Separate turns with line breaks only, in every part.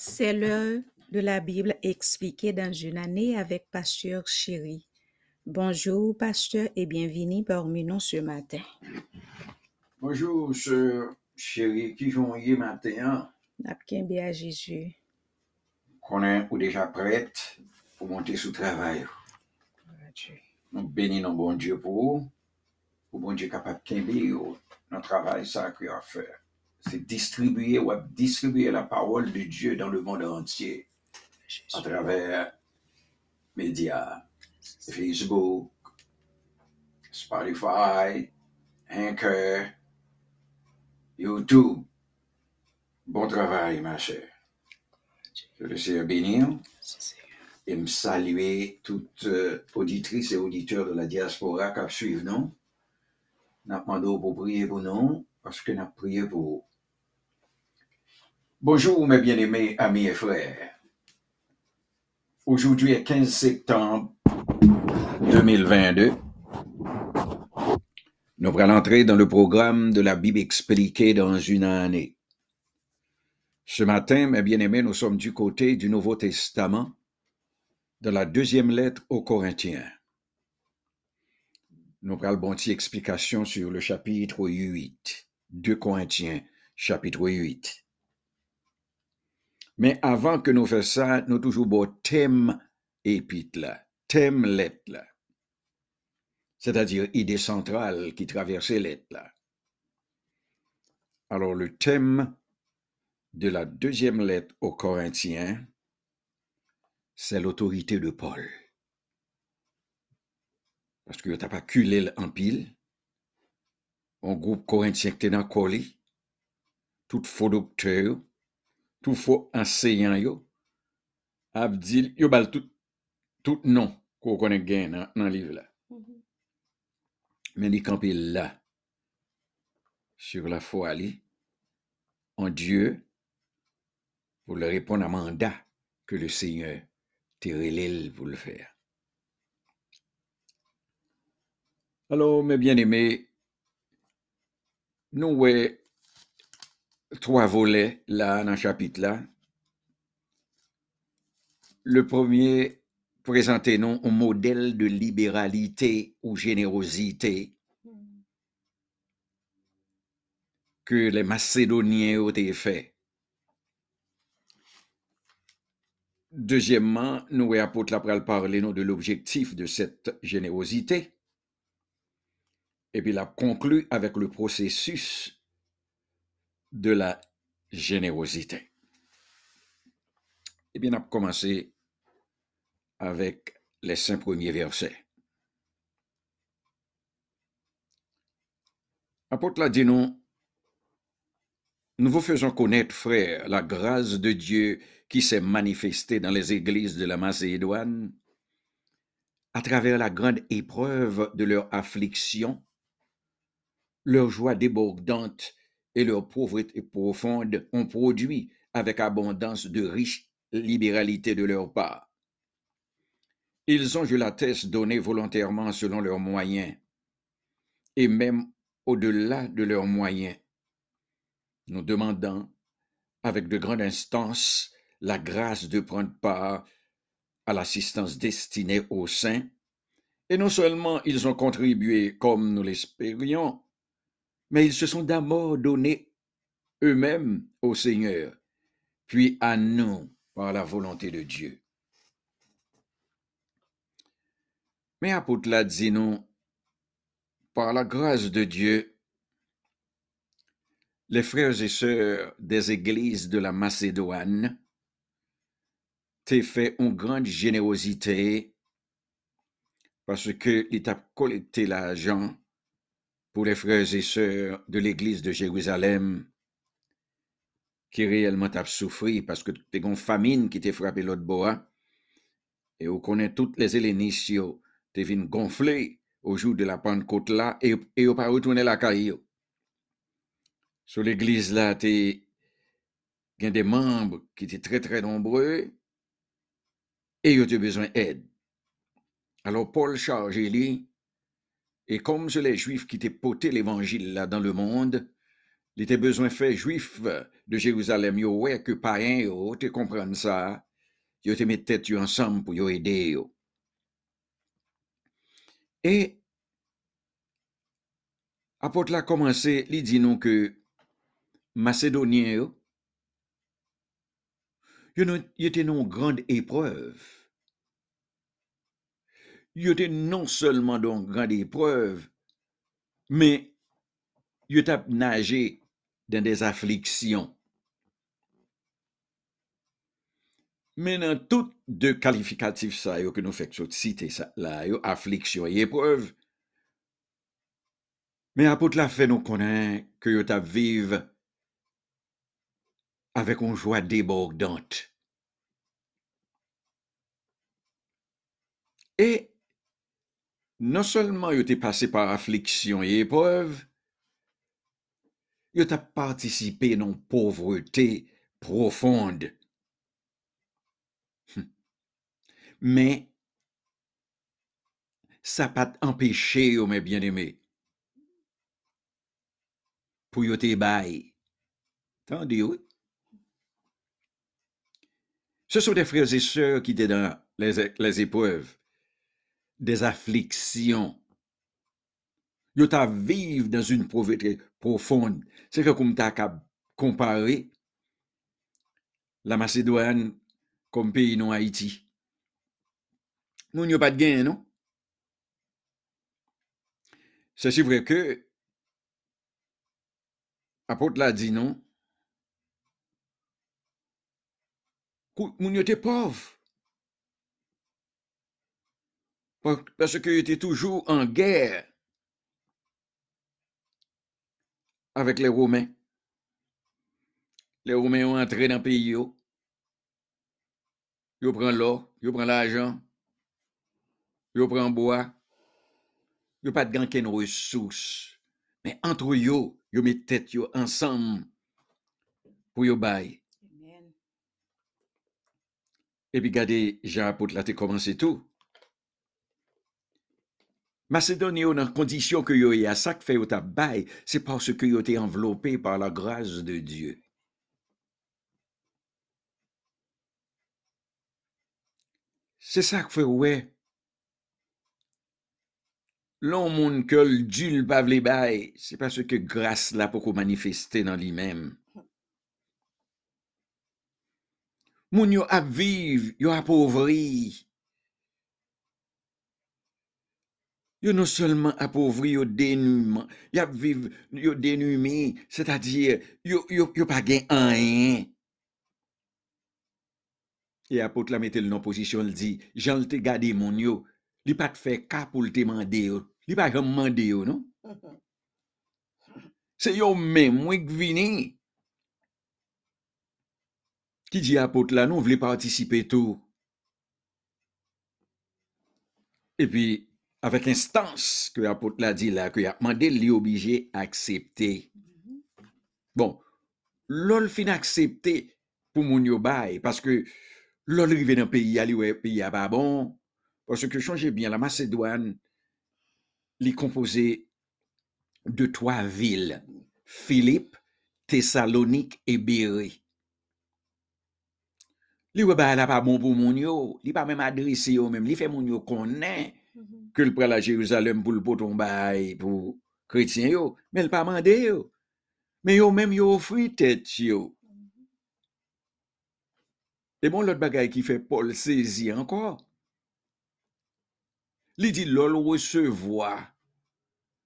C'est l'heure de la Bible expliquée dans une année avec Pasteur Chéri. Bonjour, Pasteur, et bienvenue parmi nous ce matin.
Bonjour, sœur chérie, qui hier matin,
Napkin à Jésus.
qu'on est ou déjà prête pour monter sous travail? Nous bénissons bon Dieu pour vous, pour bon Dieu capable de notre travail ça qu'il a fait. C'est distribuer ou distribuer la parole de Dieu dans le monde entier à travers médias, Facebook, Spotify, Anchor, YouTube. Bon travail, ma chère. Que le Seigneur bénisse et me saluer toutes euh, auditrices et auditeurs de la diaspora qui suivent nous. Nous demandons pour prier pour nous, parce que nous prié pour. Bonjour mes bien-aimés amis et frères. Aujourd'hui est 15 septembre 2022. Nous allons entrer dans le programme de la Bible expliquée dans une année. Ce matin, mes bien-aimés, nous sommes du côté du Nouveau Testament, de la deuxième lettre aux Corinthiens. Nous allons bon explication sur le chapitre 8, 2 Corinthiens, chapitre 8. Mais avant que nous fassions ça, nous toujours beau thème épître là, thème lettre là. C'est-à-dire idée centrale qui traversait lettre là. Alors le thème de la deuxième lettre aux Corinthiens, c'est l'autorité de Paul. Parce que t'as pas culé en pile, un groupe corinthien qui était dans colis, tout faux docteur, tout faux enseignant yo, ap di, yo bal tout, tout non qu'on connaît gain dans, dans le livre là. Mais il campé là, sur la foi ali, en Dieu, pour le répondre à mandat que le Seigneur te relève pour le faire. Alors, mes bien-aimés, nous ouais trois volets là dans le chapitre là. Le premier présente nous un modèle de libéralité ou générosité que les Macédoniens ont fait. Deuxièmement, nous et apôtre là pral parler de l'objectif de cette générosité. Et puis la conclut avec le processus de la générosité. Eh bien, on a commencé avec les cinq premiers versets. Apôtre là dit nous, nous vous faisons connaître, frères, la grâce de Dieu qui s'est manifestée dans les églises de la Macédoine à travers la grande épreuve de leur affliction, leur joie débordante et leur pauvreté profonde ont produit avec abondance de riche libéralité de leur part. Ils ont, je l'atteste, donné volontairement selon leurs moyens, et même au-delà de leurs moyens, nous demandant, avec de grandes instances, la grâce de prendre part à l'assistance destinée aux saints, et non seulement ils ont contribué comme nous l'espérions, mais ils se sont d'abord donnés eux-mêmes au Seigneur, puis à nous par la volonté de Dieu. Mais apôtre là dit nous, par la grâce de Dieu, les frères et sœurs des églises de la Macédoine t'ont fait une grande générosité parce que l'État collecté l'argent pour les frères et sœurs de l'église de Jérusalem qui réellement t'a souffri parce que t'es une famine qui t'a frappé l'autre bois et on connaît toutes les Hellénistes t'es venu gonfler au jour de la Pentecôte là et et on pas retourner la caille. Sur l'église là t'es y des membres qui étaient très très nombreux et ils ont besoin d'aide. Alors Paul chargé lui et comme c'est les Juifs qui t'ont porté l'évangile là dans le monde, li te bezwen fè juif de Jérusalem yo wè ke payen yo te kompran sa, yo te met tèt yo ansam pou yo ede yo. E apot la komanse, li di nou ke Macedonien yo, yo te nou grande epreuve. Te non seulement don grande épreuve, mais yo tap nagé dans des afflictions. Mais dans tout de qualificatifs ça que nous fait citer ça là, affliction et épreuve. Mais apôtre la fait nous connaît que yo tap vive avec une joie débordante. Et non seulement yo te passé par affliction et épreuve, yo t'a participé dans pauvreté profonde. Hum. Mais ça pas empêché mes bien-aimés pour yo te bail. Tandis. Ce sont des frères et sœurs qui étaient dans les épreuves des afflictions. Yo ta vive dans une pauvreté profonde. C'est que comme ta comparé la Macédoine comme pays non Haïti. Nous n'y pas de gain, non? C'est vrai que apôtre l'a dit non. Moun yo te pauvre. Parce qu'il était toujours en guerre avec les Romains. Les Romains ont entré dans le pays. Ils prennent l'or, ils prennent l'argent, ils prennent bois. Ils pas de gain ressources. Mais entre eux, ils mettent tête ensemble pour yo bail. Et puis, regardez, Jean Apôtre là, commencé tout. Macédonie dans condition que yo à que fait au tabac, c'est parce que yo été enveloppé par la grâce de Dieu. C'est ça que fait ouais. L'homme que le Dieu pas bail, c'est parce que grâce là pour manifester dans lui-même. Moun yo a vivre, yo appauvri. Yo non seulement appauvri, yo dénuement. Yo vive, yo dénumé, c'est-à-dire, yo, yo, yo pas gain rien. Et apôtre la mette le non position, le dit, j'en te gardé mon yo, li pas te fait cas pour te demander yo. Li pas jamais demander yo, non? C'est yo même, moi qui vini. Qui dit apôtre là, non, voulez participer tout. Et puis, avèk instans ke apot la di la, ke apman del li obije aksepte. Bon, lol fin aksepte pou moun yo bay, paske lol rive nan peyi a li we peyi a ba bon, paske chanje bien la Macedouane li kompoze de toa vil, Filip, Tesalonik e Beri. Li we bay la pa bon pou moun yo, li pa mèm adrese yo mèm, li fe moun yo konen, Mm-hmm. ke l pral la Jeruzalem pou l poton bay pou kretien yo, men l pa mande yo. Men yo men yo ofri tet yo. Mm-hmm. E bon lot bagay ki fe Paul sezi ankor. Li di lol resevoa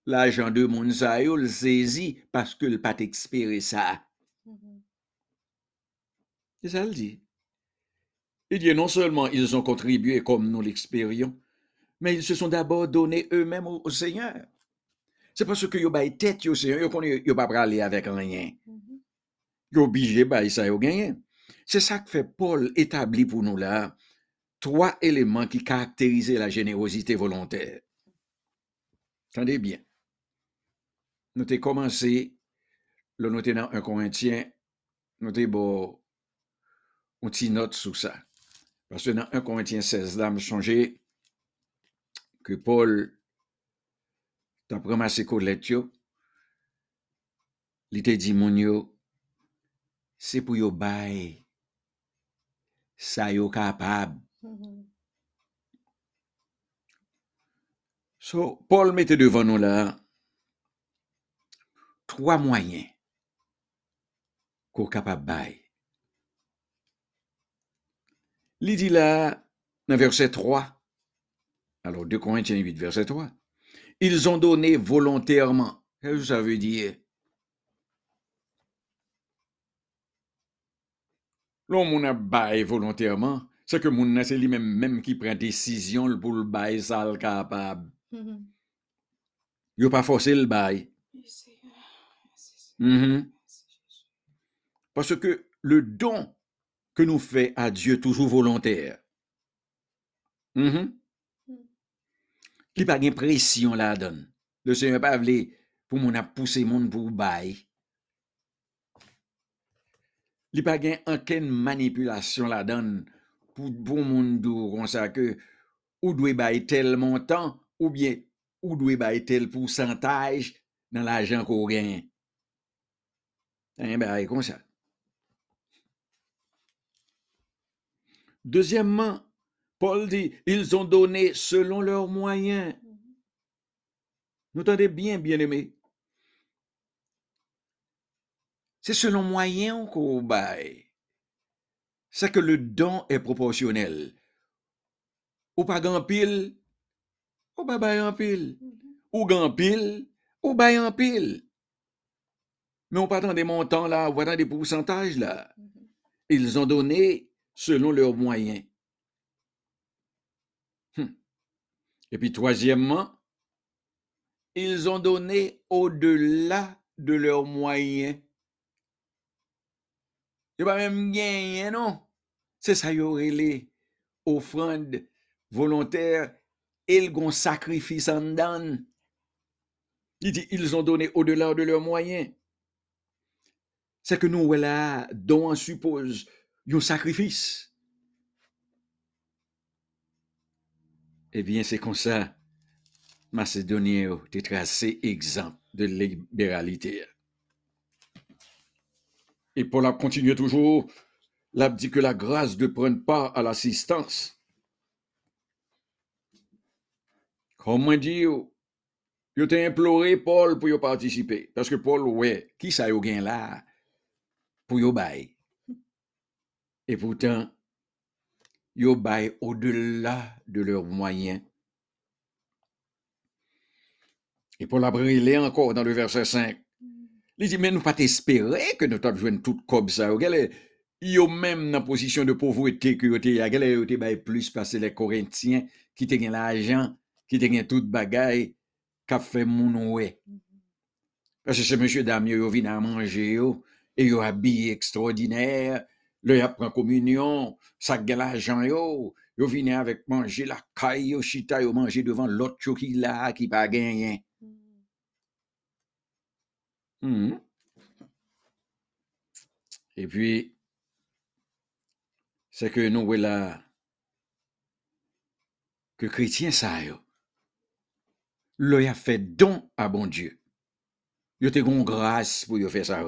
la jan de moun sa yo l sezi paske l pat ekspere sa. Mm-hmm. E sa l di. E di non seulement ils ont contribué comme nous l'expérions, mais ils se sont d'abord donnés eux-mêmes au, Seigneur. C'est parce que yo été tête au Seigneur, yo ne yo pas aller avec rien. Mm-hmm. Yo obligé bay ça yo gagner. C'est ça que fait Paul établi pour nous là trois éléments qui caractérisent la générosité volontaire. Attendez bien. Nous avons commencé, le noter dans 1 Corinthiens, nous avons bon, on note sur ça. Parce que dans 1 Corinthiens 16, là, me changer que Paul t'a ramassé Colette, li te di moun yo, se pou yo bay, sa yo kapab.
Mhm.
So, Paul mette devant nous là trois moyens qu'on capable bay. Il dit là, dans verset 3, alors 2 Corinthiens 8, verset 3, ils ont donné volontairement. Qu'est-ce que ça veut dire? Moun a bay volontairement, c'est que nan c'est lui-même même qui prend décision pour le bay ça le capable.
Mhm.
Yo pas forcé le.
Merci, Jésus.
Parce que le don que nous fait à Dieu toujours volontaire.
Mm.
Li pa gen presyon la don. Le seye pa vle pou moun ap puse moun pou bay. Li pa gen anken manipulasyon la don pou bon moun dou kon sa ke ou dwe bay tel montan ou bien ou dwe bay tel pousantaj nan la jan ko gen. An yon bay kon sa. Dezyèmman, Paul dit, ils ont donné selon leurs moyens.
Mhm.
Vous entendez bien, bien-aimés? C'est selon moyen qu'on baille. C'est que le don est proportionnel. Ou pas grand pile, ou pas bail en pile.
Mhm.
Ou grand pile, ou bail en pile. Mais on pas dans des montants là, on dans des pourcentages là.
Mhm.
Ils ont donné selon leurs moyens. Hum. Et puis troisièmement, ils ont donné au-delà de leurs moyens. Yo pas même gagné, non? C'est ça, yo les offrande volontaire et le sacrifice en dedans. Il dit, ils ont donné au-delà de leurs moyens. C'est que nous, voilà, don on suppose un sacrifice. Eh bien, c'est comme ça, Macédonien était tracé exemple de libéralité. Et Paul a continué toujours, l'a dit que la grâce de prendre part à l'assistance. Comment dire, yo t'ai imploré Paul pour y participer. Parce que Paul, ouais, qui ça yo gain là pour yo bay. Et pourtant, yo bay au-delà de leurs moyens. Et Paul a brûlé encore dans le verset 5.
Mhm.
Il dit, mais nous pas espérer que nous t'avons joué tout comme ça. Yo même dans position de pauvreté que yo te, plus parce que les Corinthiens qui te gen l'argent, qui te gen toute bagaille, qu'a fait.
Mhm.
Parce que c'est monsieur dame yo, vin à manger yo, et yo habillé extraordinaire, le y prend communion, ça gen l'argent yo, yo vin avec manger la caille yo, chita yo manger devant l'autre qui là, qui pas gagné.
Mhm.
Et puis, c'est que nous voilà que chrétien ça yo, le y a fait don à bon Dieu. Te gon grâce pour faire ça.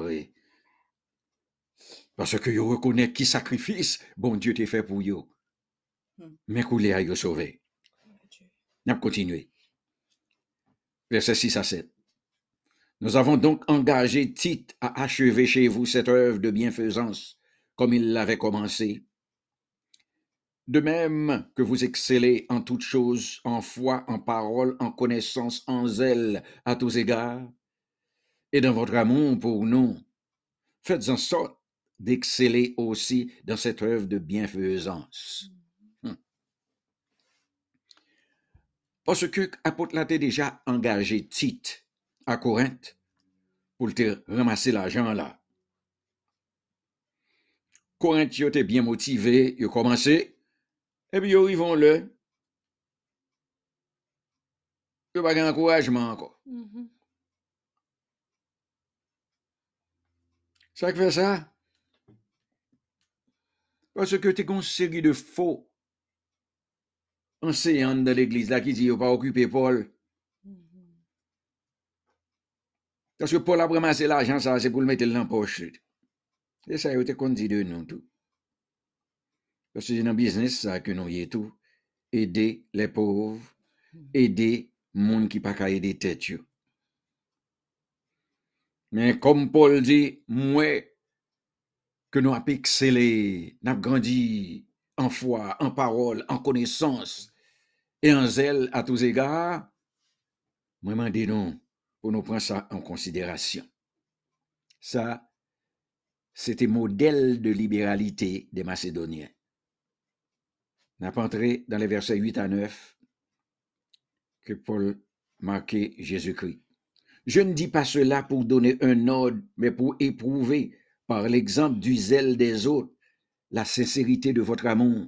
Parce que yo reconnaît qui sacrifice bon Dieu te fait pour yo.
Hmm.
Mais coulé a yo sauvé.
À.
N'a continué. Verset 6 à 7. Nous avons donc engagé Tite à achever chez vous cette œuvre de bienfaisance comme il l'avait commencé. De même que vous excellez en toutes choses, en foi, en parole, en connaissance, en zèle à tous égards, et dans votre amour pour nous, faites en sorte d'exceller aussi dans cette œuvre de bienfaisance. Parce que apôtre l'a déjà engagé Tite à Corinthe pour te ramasser l'argent là. Corinthe était bien motivé, yo commencé, et puis yo arrivons le. Yo pas gen encouragement encore.
Mhm.
Ça qui fait ça? Paske te kon seri de fo anseyan mm-hmm. de l'Eglise la ki di yo pa okupe Paul. Paske Paul ap remase l'ajan sa, se pou l'mete l'anpoche. Se sa yo te kon di de nou tou. Paske nan biznes sa ke nou ye tou, ede le pov, ede moun ki pa ka ede tet yo. Men kom Paul di, mwen que nous avons excellé, nous avons grandi en foi, en parole, en connaissance et en zèle à tous égards, moi, dis non, pour nous prendre ça en considération. Ça, c'était modèle de libéralité des Macédoniens. On a entré dans les versets 8 à 9 que Paul marquait Jésus-Christ. Je ne dis pas cela pour donner un ordre, mais pour éprouver par l'exemple du zèle des autres la sincérité de votre amour.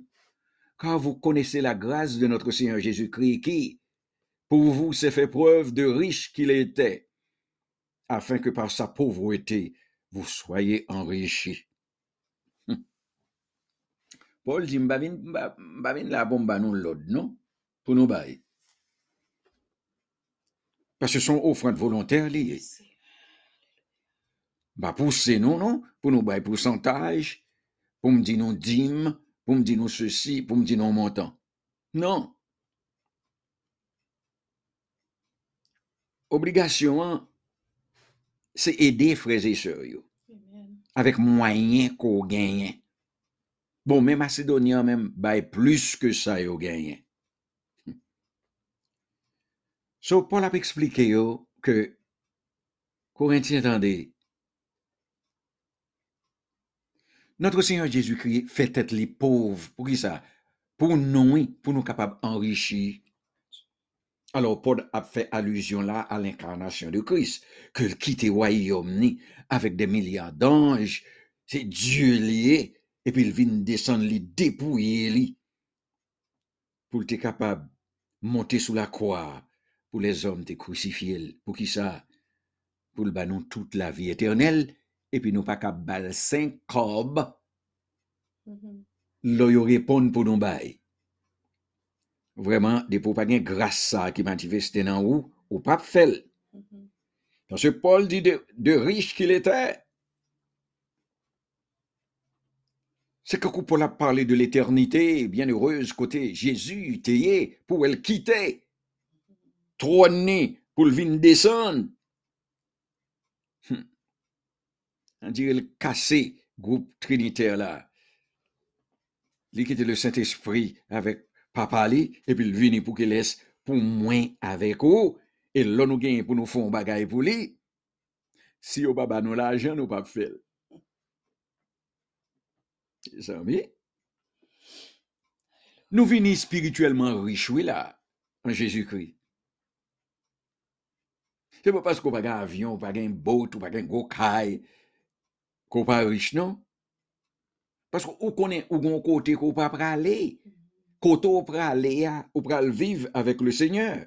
Car vous connaissez la grâce de notre Seigneur Jésus-Christ qui, pour vous, s'est fait preuve de riche qu'il était, afin que par sa pauvreté, vous soyez enrichis. Paul dit, m'ba vin m'ba- m'ba vin la bombe nous l'autre, non? Pour nous bailler. Parce que son offrande volontaire liée. ba pousser nous, non, pour nous bailler pourcentage, pour me dire non dîme, pour me dire non ceci, pour me dire non montant. Non. Obligation, c'est aider frères et sœurs, avec moyens qu'on gagne. Bon, men Macedonian men bay plus ke sa yo genyen. So, Paul ap eksplike yo ke Korintien tende notre Seigneur Jésus-Christ fait être les pauvres. Pour qui ça? Pour nous, pour nous capables d'enrichir. Alors, Paul a fait allusion là à l'incarnation de Christ, que le quitter royaume avec des milliards d'anges, c'est Dieu lié, et puis il vient descendre, lui dépouiller, pour être capable de monter sous la croix, pour les hommes te crucifier. Pour qui ça? Pour le banon toute la vie éternelle, et puis nous pas qu'à bal cinq corbes,
Mhm.
là, yo répondre pour nous bail. Vraiment, des pour pas gen grâce ça qui manifeste dans ou, ou fait.
Mhm.
Parce que Paul dit de, de riche qu'il était. C'est que Paul a parlé de l'éternité bienheureuse côté Jésus, tayé, pour elle quitter, trôner, pour le vin descendre. Hum. an dire l kase group triniter la. Li ki te le Saint-Esprit avek papa li, epi l vini pou ke les pou mwen avek ou, e lon nou gen pou nou fon bagay pou li, si yo baba nou la ajan nou pap fel. Zami, nou vini spirituellement richwe la, an Jésus-Christ. Se pa pas ko bagan avyon, bagan bot, ou bagan gokay, pas riche, non? Parce gon côté qu'on pas. Côté aller, à- ou vivre avec le Seigneur.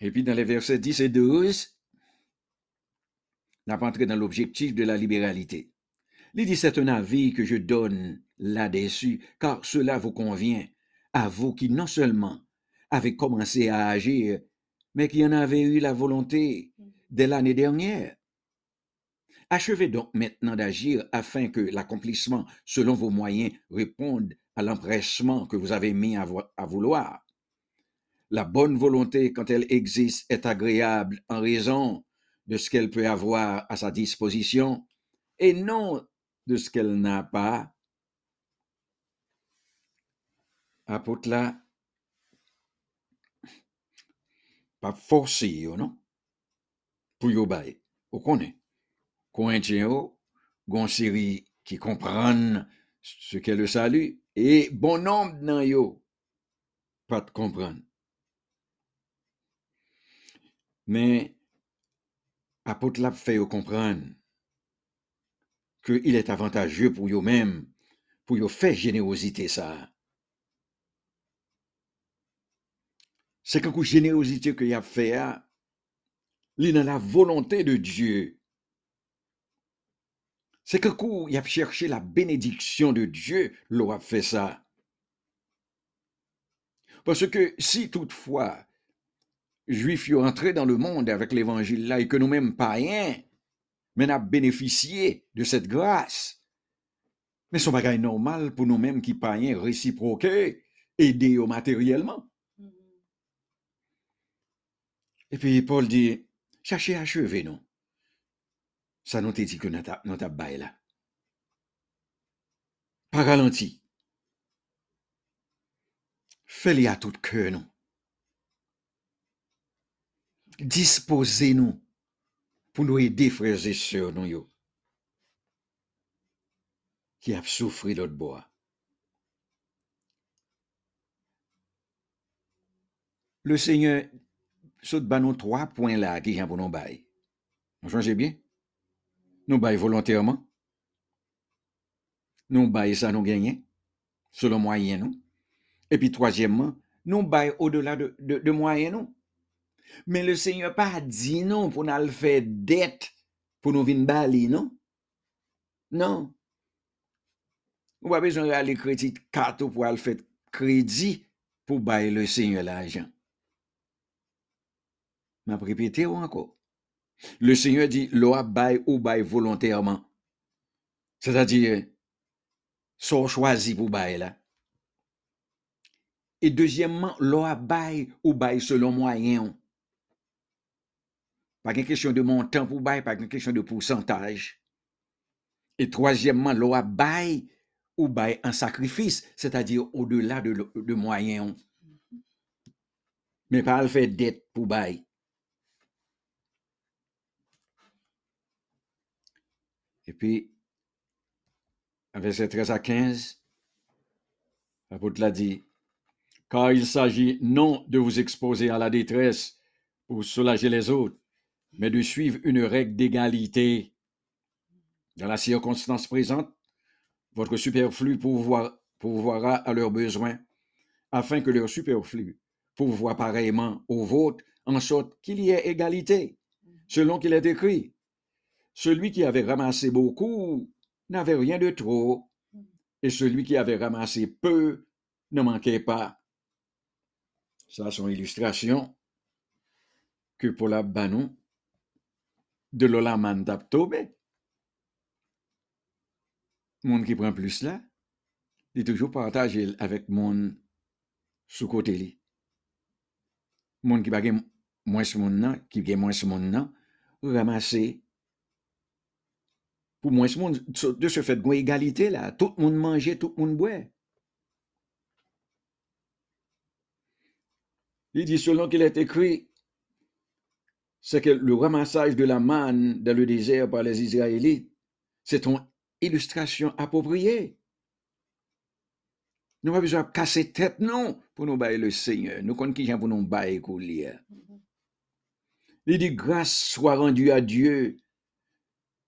Et puis dans les versets 10 et 12, on n'a pas entré dans l'objectif de la libéralité. Il dit, c'est un avis que je donne là-dessus, car cela vous convient, à vous qui non seulement avez commencé à agir, mais qui en avez eu la volonté dès l'année dernière. Achevez donc maintenant d'agir afin que l'accomplissement selon vos moyens réponde à l'empressement que vous avez mis à, vo- à vouloir. La bonne volonté, quand elle existe, est agréable en raison de ce qu'elle peut avoir à sa disposition et non de ce qu'elle n'a pas. Apôtre là, pas forcé, yo, non? Pour yo bail. Vous connaissez? Corinthiens, yo, gon série qui comprennent ce qu'est le salut et bon nombre yo pas de comprendre. Mais apôtre l'a fait yo comprendre que il est avantageux pour yo même pour yo faire générosité ça. C'est quand générosité que y a fait a, li dans la volonté de Dieu. C'est que coup y a cherché la bénédiction de Dieu, l'on a fait ça. Parce que si toutefois juifs sont entrés dans le monde avec l'évangile là et que nous-mêmes païens, mais n'a bénéficié de cette grâce. Mais son bagage normal pour nous-mêmes qui païens réciproquer, aider matériellement. Et puis Paul dit, cherchez à achever nous. Ça nous dit que notre bail là. Pas ralenti. Fais-le à tout cœur nous. Disposez-nous pour nous aider, frères et sœurs, nous, qui a souffert l'autre bois. Le Seigneur sot ban nou 3 poin la ki jan pou nou bay. Nou chanje bien? Nou bay volontèrman? Nou bay sa nou genyen? Selon mwayen nou? E pi troasyèmman, nou bay o dola de, de, de mwayen nou? Men le seigne pa di non nou pou nou al fè det pou nou vin bali nou? Non. Ou pa bezon re al kredi kato pou al fè kredi pou bay le seigne la jan. M'a répété encore? Le Seigneur dit, l'on bail ou bail volontairement. C'est-à-dire, soit choisi pour bail là. Et deuxièmement, l'on bail ou bail selon moyen. Pas une question de montant pour bail, pas une question de pourcentage. Et troisièmement, l'on bail ou bail un sacrifice, c'est-à-dire au-delà de, de moyens. Mais pas le fait dette pour bail. Et puis, verset 13 à 15, l'apôtre l'a dit, car il s'agit non de vous exposer à la détresse pour soulager les autres, mais de suivre une règle d'égalité. Dans la circonstance présente, votre superflu pourvoira à leurs besoins, afin que leur superflu pourvoie pareillement au vôtre, en sorte qu'il y ait égalité, selon qu'il est écrit. Celui qui avait ramassé beaucoup n'avait rien de trop, et celui qui avait ramassé peu ne manquait pas. Ça, son illustration que pour la banon de l'Olaman d'Aptobe. Monde qui prend plus là, il toujours partagé avec mon sous côté li. Monde qui bague moins mon qui gagne moins mon nan, ramasser pour moins monde de ce fait une égalité là, tout le monde mangeait, tout le monde boit. Il dit selon qu'il est écrit c'est que le ramassage de la manne dans le désert par les Israélites, c'est une illustration appropriée. Nous n'avons pas besoin de casser tête, non, pour nous bailler le Seigneur. Nous connaissons qui pour nous bailler lire. Il dit, grâce soit rendue à Dieu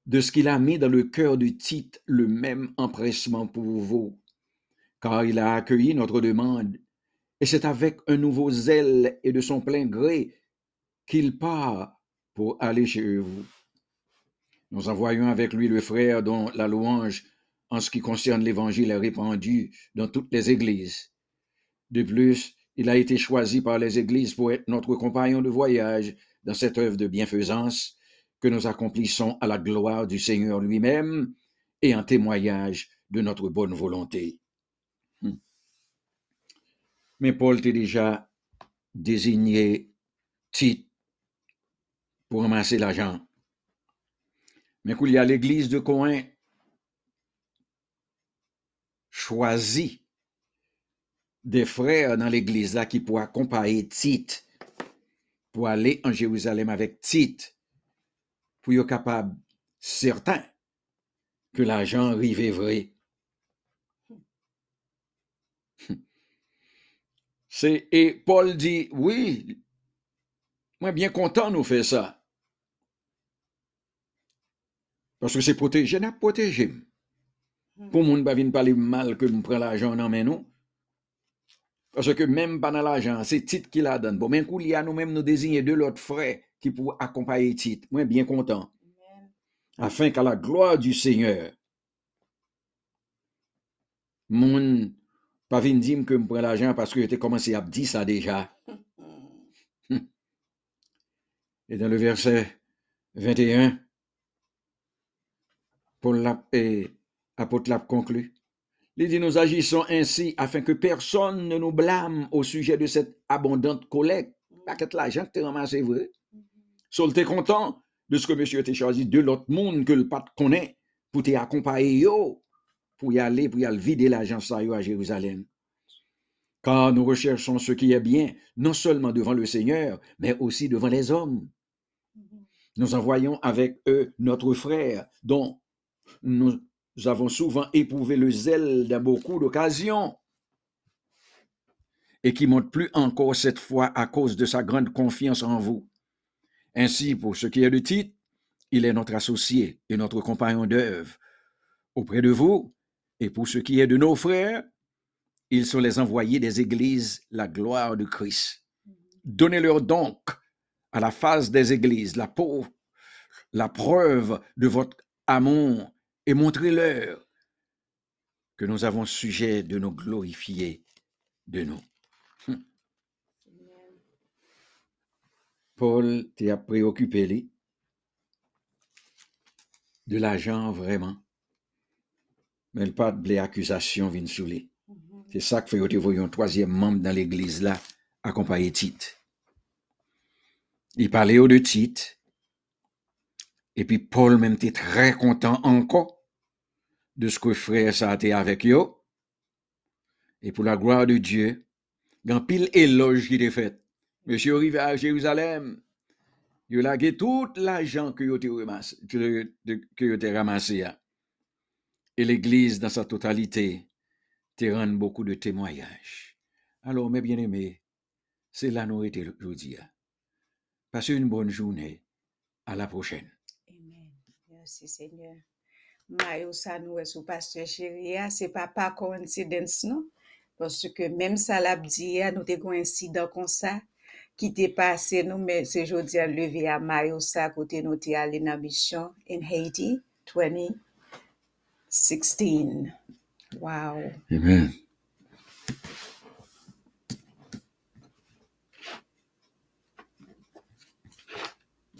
de ce qu'il a mis dans le cœur du titre le même empressement pour vous, car il a accueilli notre demande, et c'est avec un nouveau zèle et de son plein gré qu'il part pour aller chez vous. Nous envoyons avec lui le frère dont la louange en ce qui concerne l'Évangile est répandue dans toutes les églises. De plus, il a été choisi par les églises pour être notre compagnon de voyage dans cette œuvre de bienfaisance que nous accomplissons à la gloire du Seigneur lui-même et en témoignage de notre bonne volonté. Hmm. Mais Paul t'a déjà désigné titre pour ramasser l'argent. Mais qu'il y a l'église de Coin choisi des frères dans l'église là qui pourraient accompagner Tite pour aller en Jérusalem avec Tite, pour être capable, certain, que l'argent arrive vrai. C'est, et Paul dit, oui, moi bien content nous faire ça. Parce que c'est protégé, n'a protégé. Hmm. Pour moun pas venir parler mal que me prend l'argent dans mes nous. Parce que même pas dans l'argent, c'est titre qui la donne. Bon, même coup, il y a nous-mêmes nous désigner de l'autre frère qui pour accompagner titre. Moi, bien content. Afin qu'à la gloire du Seigneur, mon pas venir dire que me prend l'argent parce que j'étais commencé à dire ça déjà. Et dans le verset 21, Paul l'a, et apôtre l'a conclu. Il dit, nous agissons ainsi afin que personne ne nous blâme au sujet de cette abondante collecte. Paquet l'argent que tu ramassé, vrai. Saul t'es content de ce que monsieur t'a choisi de l'autre monde que le pape connaît pour t'accompagner yo, pour y aller, pour y aller vider l'argent ça yo à Jérusalem. Car nous recherchons ce qui est bien, non seulement devant le Seigneur, mais aussi devant les hommes. Nous envoyons avec eux notre frère, dont nous avons souvent éprouvé le zèle dans beaucoup d'occasions, et qui monte plus encore cette fois à cause de sa grande confiance en vous. Ainsi, pour ce qui est de titre, il est notre associé et notre compagnon d'œuvre auprès de vous, et pour ce qui est de nos frères, ils sont les envoyés des églises, la gloire de Christ. Donnez-leur donc à la face des églises la, pauvre, la preuve de votre amour et montrez-leur que nous avons sujet de nous glorifier de nous. Hum. Paul t'es préoccupé lui, de l'argent vraiment? Mais pas de accusations viennent sous lui. C'est ça que fait que un troisième membre dans l'église là, accompagné Tite. Il parlait au de Tite. Et puis Paul même était très content encore de ce que frère ça a été avec yo. Et pour la gloire de Dieu, grand pile éloge qui est fait. Monsieur arrivé à Jérusalem, il a tout l'argent que vous ramassé. Et l'église dans sa totalité te rend beaucoup de témoignages. Alors, mes bien-aimés, c'est là nous été aujourd'hui. Passez une bonne journée. À la prochaine.
Amen. Merci Seigneur. Mayo ça nous est pasteur chéri, c'est pas pas coïncidence non? Parce que même ça l'a dit nous avons un incident comme ça qui t'est passé nous mais c'est aujourd'hui levé à Mayo ça côté nous t'es allé dans mission in Haiti 2016. Wow.
Amen.